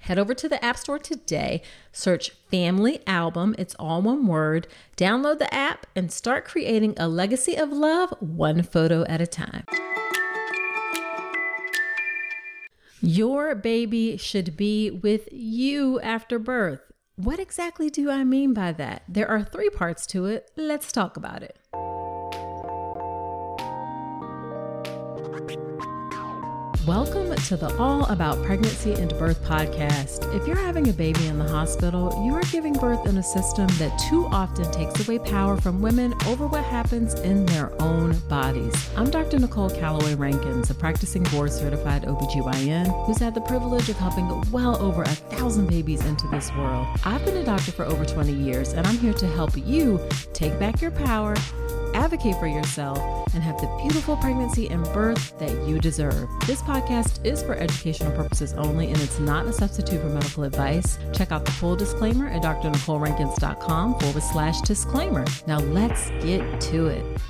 Head over to the App Store today, search Family Album, it's all one word, download the app, and start creating a legacy of love one photo at a time. Your baby should be with you after birth. What exactly do I mean by that? There are three parts to it. Let's talk about it. Welcome to the All About Pregnancy and Birth podcast. If you're having a baby in the hospital, you are giving birth in a system that too often takes away power from women over what happens in their own bodies. I'm Dr. Nicole Calloway Rankins, a practicing board certified OBGYN who's had the privilege of helping well over a thousand babies into this world. I've been a doctor for over 20 years, and I'm here to help you take back your power advocate for yourself, and have the beautiful pregnancy and birth that you deserve. This podcast is for educational purposes only, and it's not a substitute for medical advice. Check out the full disclaimer at drnicolerankins.com forward slash disclaimer. Now let's get to it.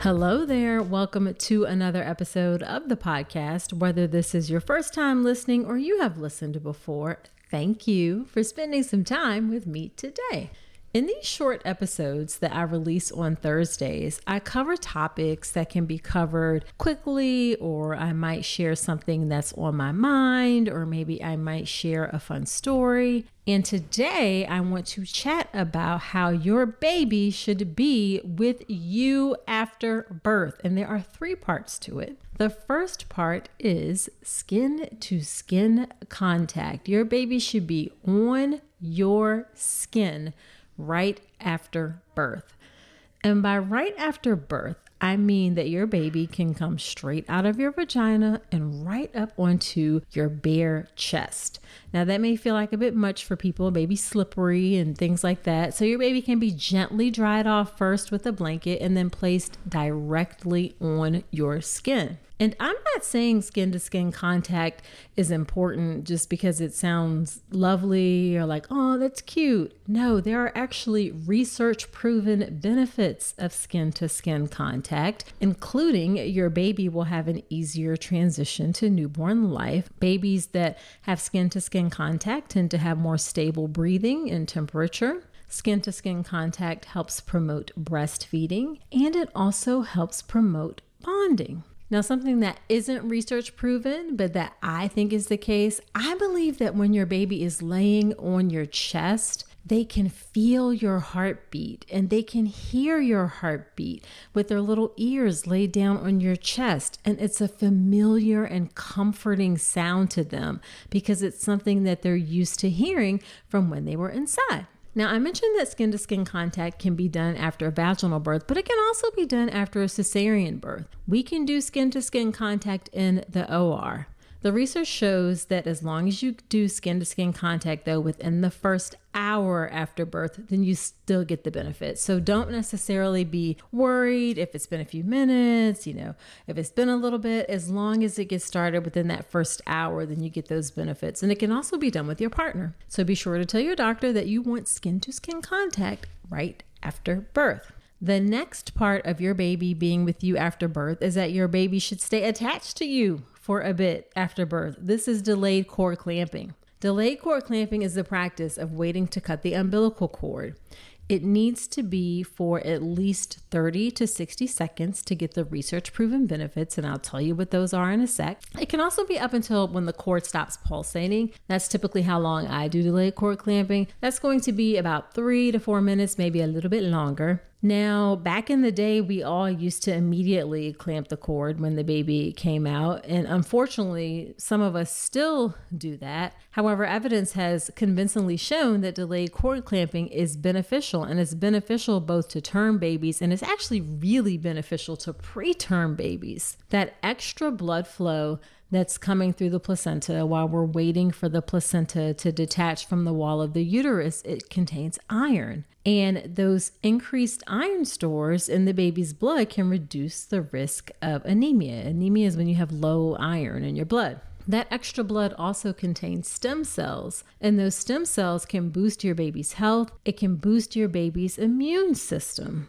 Hello there. Welcome to another episode of the podcast. Whether this is your first time listening or you have listened before, thank you for spending some time with me today. In these short episodes that I release on Thursdays, I cover topics that can be covered quickly, or I might share something that's on my mind, or maybe I might share a fun story. And today I want to chat about how your baby should be with you after birth. And there are three parts to it. The first part is skin to skin contact. Your baby should be on your skin right after birth. And by right after birth, I mean that your baby can come straight out of your vagina and right up onto your bare chest. Now, that may feel like a bit much for people, maybe slippery and things like that. So, your baby can be gently dried off first with a blanket and then placed directly on your skin. And I'm not saying skin to skin contact is important just because it sounds lovely or like, oh, that's cute. No, there are actually research proven benefits of skin to skin contact, including your baby will have an easier transition to newborn life. Babies that have skin to skin contact tend to have more stable breathing and temperature. Skin to skin contact helps promote breastfeeding and it also helps promote bonding. Now, something that isn't research proven, but that I think is the case, I believe that when your baby is laying on your chest, they can feel your heartbeat and they can hear your heartbeat with their little ears laid down on your chest. And it's a familiar and comforting sound to them because it's something that they're used to hearing from when they were inside. Now, I mentioned that skin to skin contact can be done after a vaginal birth, but it can also be done after a cesarean birth. We can do skin to skin contact in the OR. The research shows that as long as you do skin to skin contact, though, within the first hour after birth, then you still get the benefit. So don't necessarily be worried if it's been a few minutes, you know, if it's been a little bit, as long as it gets started within that first hour, then you get those benefits. And it can also be done with your partner. So be sure to tell your doctor that you want skin to skin contact right after birth. The next part of your baby being with you after birth is that your baby should stay attached to you for a bit after birth. This is delayed cord clamping. Delayed cord clamping is the practice of waiting to cut the umbilical cord. It needs to be for at least 30 to 60 seconds to get the research proven benefits, and I'll tell you what those are in a sec. It can also be up until when the cord stops pulsating. That's typically how long I do delayed cord clamping. That's going to be about three to four minutes, maybe a little bit longer. Now, back in the day, we all used to immediately clamp the cord when the baby came out. And unfortunately, some of us still do that. However, evidence has convincingly shown that delayed cord clamping is beneficial and it's beneficial both to term babies and it's actually really beneficial to preterm babies. That extra blood flow that's coming through the placenta while we're waiting for the placenta to detach from the wall of the uterus, it contains iron. And those increased iron stores in the baby's blood can reduce the risk of anemia. Anemia is when you have low iron in your blood. That extra blood also contains stem cells, and those stem cells can boost your baby's health. It can boost your baby's immune system.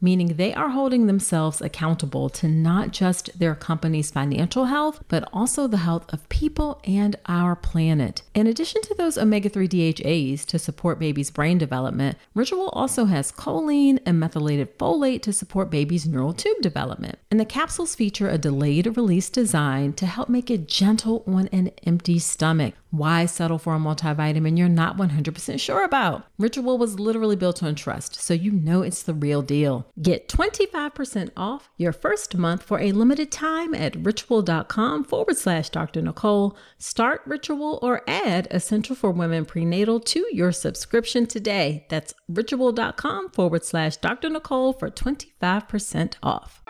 meaning they are holding themselves accountable to not just their company's financial health, but also the health of people and our planet. In addition to those omega 3 DHAs to support baby's brain development, Ritual also has choline and methylated folate to support baby's neural tube development. And the capsules feature a delayed release design to help make it gentle on an empty stomach. Why settle for a multivitamin you're not 100% sure about? Ritual was literally built on trust, so you know it's the real deal. Get 25% off your first month for a limited time at ritual.com forward slash Dr. Nicole. Start Ritual or add Essential for Women Prenatal to your subscription today. That's ritual.com forward slash Dr. Nicole for 25% off.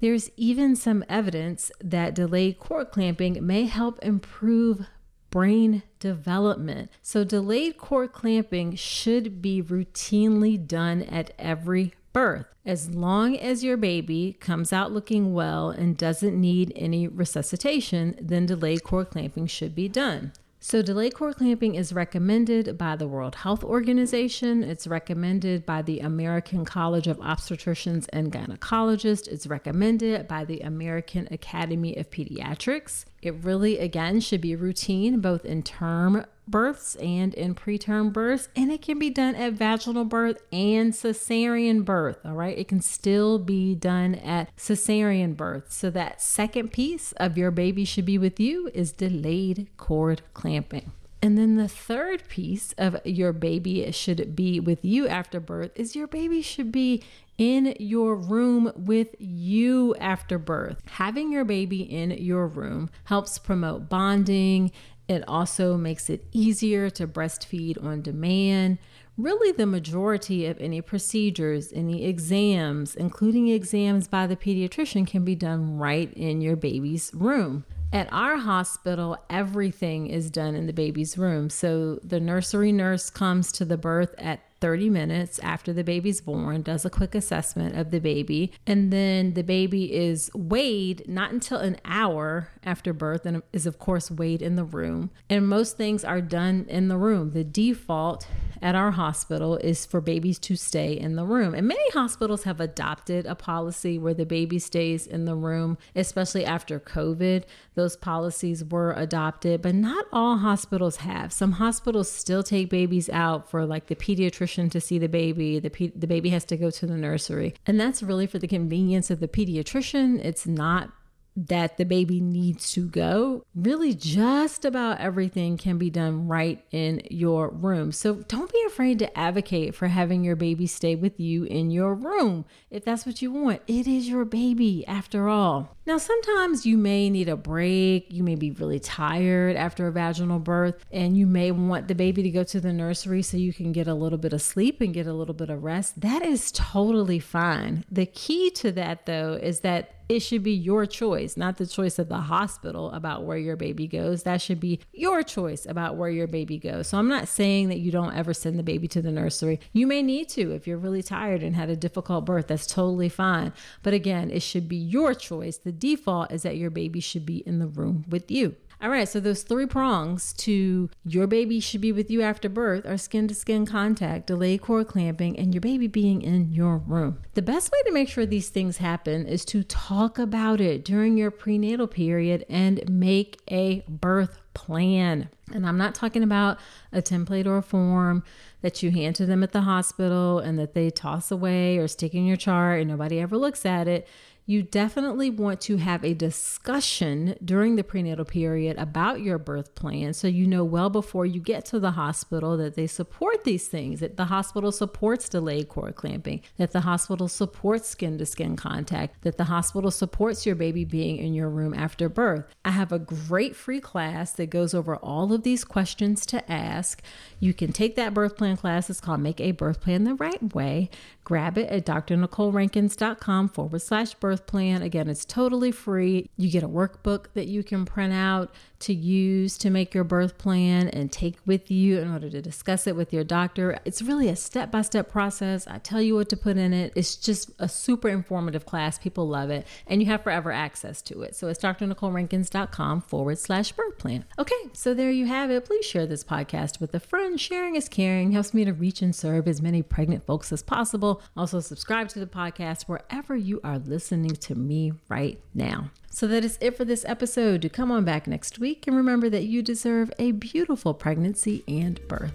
There's even some evidence that delayed cord clamping may help improve brain development. So, delayed cord clamping should be routinely done at every birth. As long as your baby comes out looking well and doesn't need any resuscitation, then delayed cord clamping should be done. So, delayed cord clamping is recommended by the World Health Organization. It's recommended by the American College of Obstetricians and Gynecologists. It's recommended by the American Academy of Pediatrics. It really, again, should be routine both in term births and in preterm births, and it can be done at vaginal birth and cesarean birth. All right, it can still be done at cesarean birth. So, that second piece of your baby should be with you is delayed cord clamping. And then the third piece of your baby should be with you after birth is your baby should be in your room with you after birth. Having your baby in your room helps promote bonding. It also makes it easier to breastfeed on demand. Really, the majority of any procedures, any exams, including exams by the pediatrician, can be done right in your baby's room. At our hospital, everything is done in the baby's room. So the nursery nurse comes to the birth at 30 minutes after the baby's born, does a quick assessment of the baby, and then the baby is weighed not until an hour after birth and is, of course, weighed in the room. And most things are done in the room. The default at our hospital is for babies to stay in the room. And many hospitals have adopted a policy where the baby stays in the room, especially after COVID. Those policies were adopted, but not all hospitals have. Some hospitals still take babies out for like the pediatrician to see the baby. The, pe- the baby has to go to the nursery. And that's really for the convenience of the pediatrician. It's not that the baby needs to go, really just about everything can be done right in your room. So don't be afraid to advocate for having your baby stay with you in your room if that's what you want. It is your baby after all. Now, sometimes you may need a break. You may be really tired after a vaginal birth, and you may want the baby to go to the nursery so you can get a little bit of sleep and get a little bit of rest. That is totally fine. The key to that, though, is that it should be your choice, not the choice of the hospital about where your baby goes. That should be your choice about where your baby goes. So I'm not saying that you don't ever send the baby to the nursery. You may need to if you're really tired and had a difficult birth. That's totally fine. But again, it should be your choice. The default is that your baby should be in the room with you. All right, so those three prongs to your baby should be with you after birth are skin to skin contact, delayed cord clamping, and your baby being in your room. The best way to make sure these things happen is to talk about it during your prenatal period and make a birth plan. And I'm not talking about a template or a form that you hand to them at the hospital and that they toss away or stick in your chart and nobody ever looks at it you definitely want to have a discussion during the prenatal period about your birth plan so you know well before you get to the hospital that they support these things, that the hospital supports delayed cord clamping, that the hospital supports skin to skin contact, that the hospital supports your baby being in your room after birth. I have a great free class that goes over all of these questions to ask. You can take that birth plan class. It's called Make a Birth Plan the Right Way. Grab it at drnicolerankins.com forward slash birth plan. Again, it's totally free. You get a workbook that you can print out to use to make your birth plan and take with you in order to discuss it with your doctor. It's really a step by step process. I tell you what to put in it. It's just a super informative class. People love it, and you have forever access to it. So it's drnicolerankins.com forward slash birth plan. Okay, so there you have it. Please share this podcast with a friend. Sharing is caring, helps me to reach and serve as many pregnant folks as possible. Also, subscribe to the podcast wherever you are listening to me right now. So that is it for this episode. Do come on back next week and remember that you deserve a beautiful pregnancy and birth.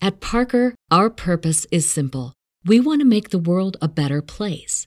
At Parker, our purpose is simple. We want to make the world a better place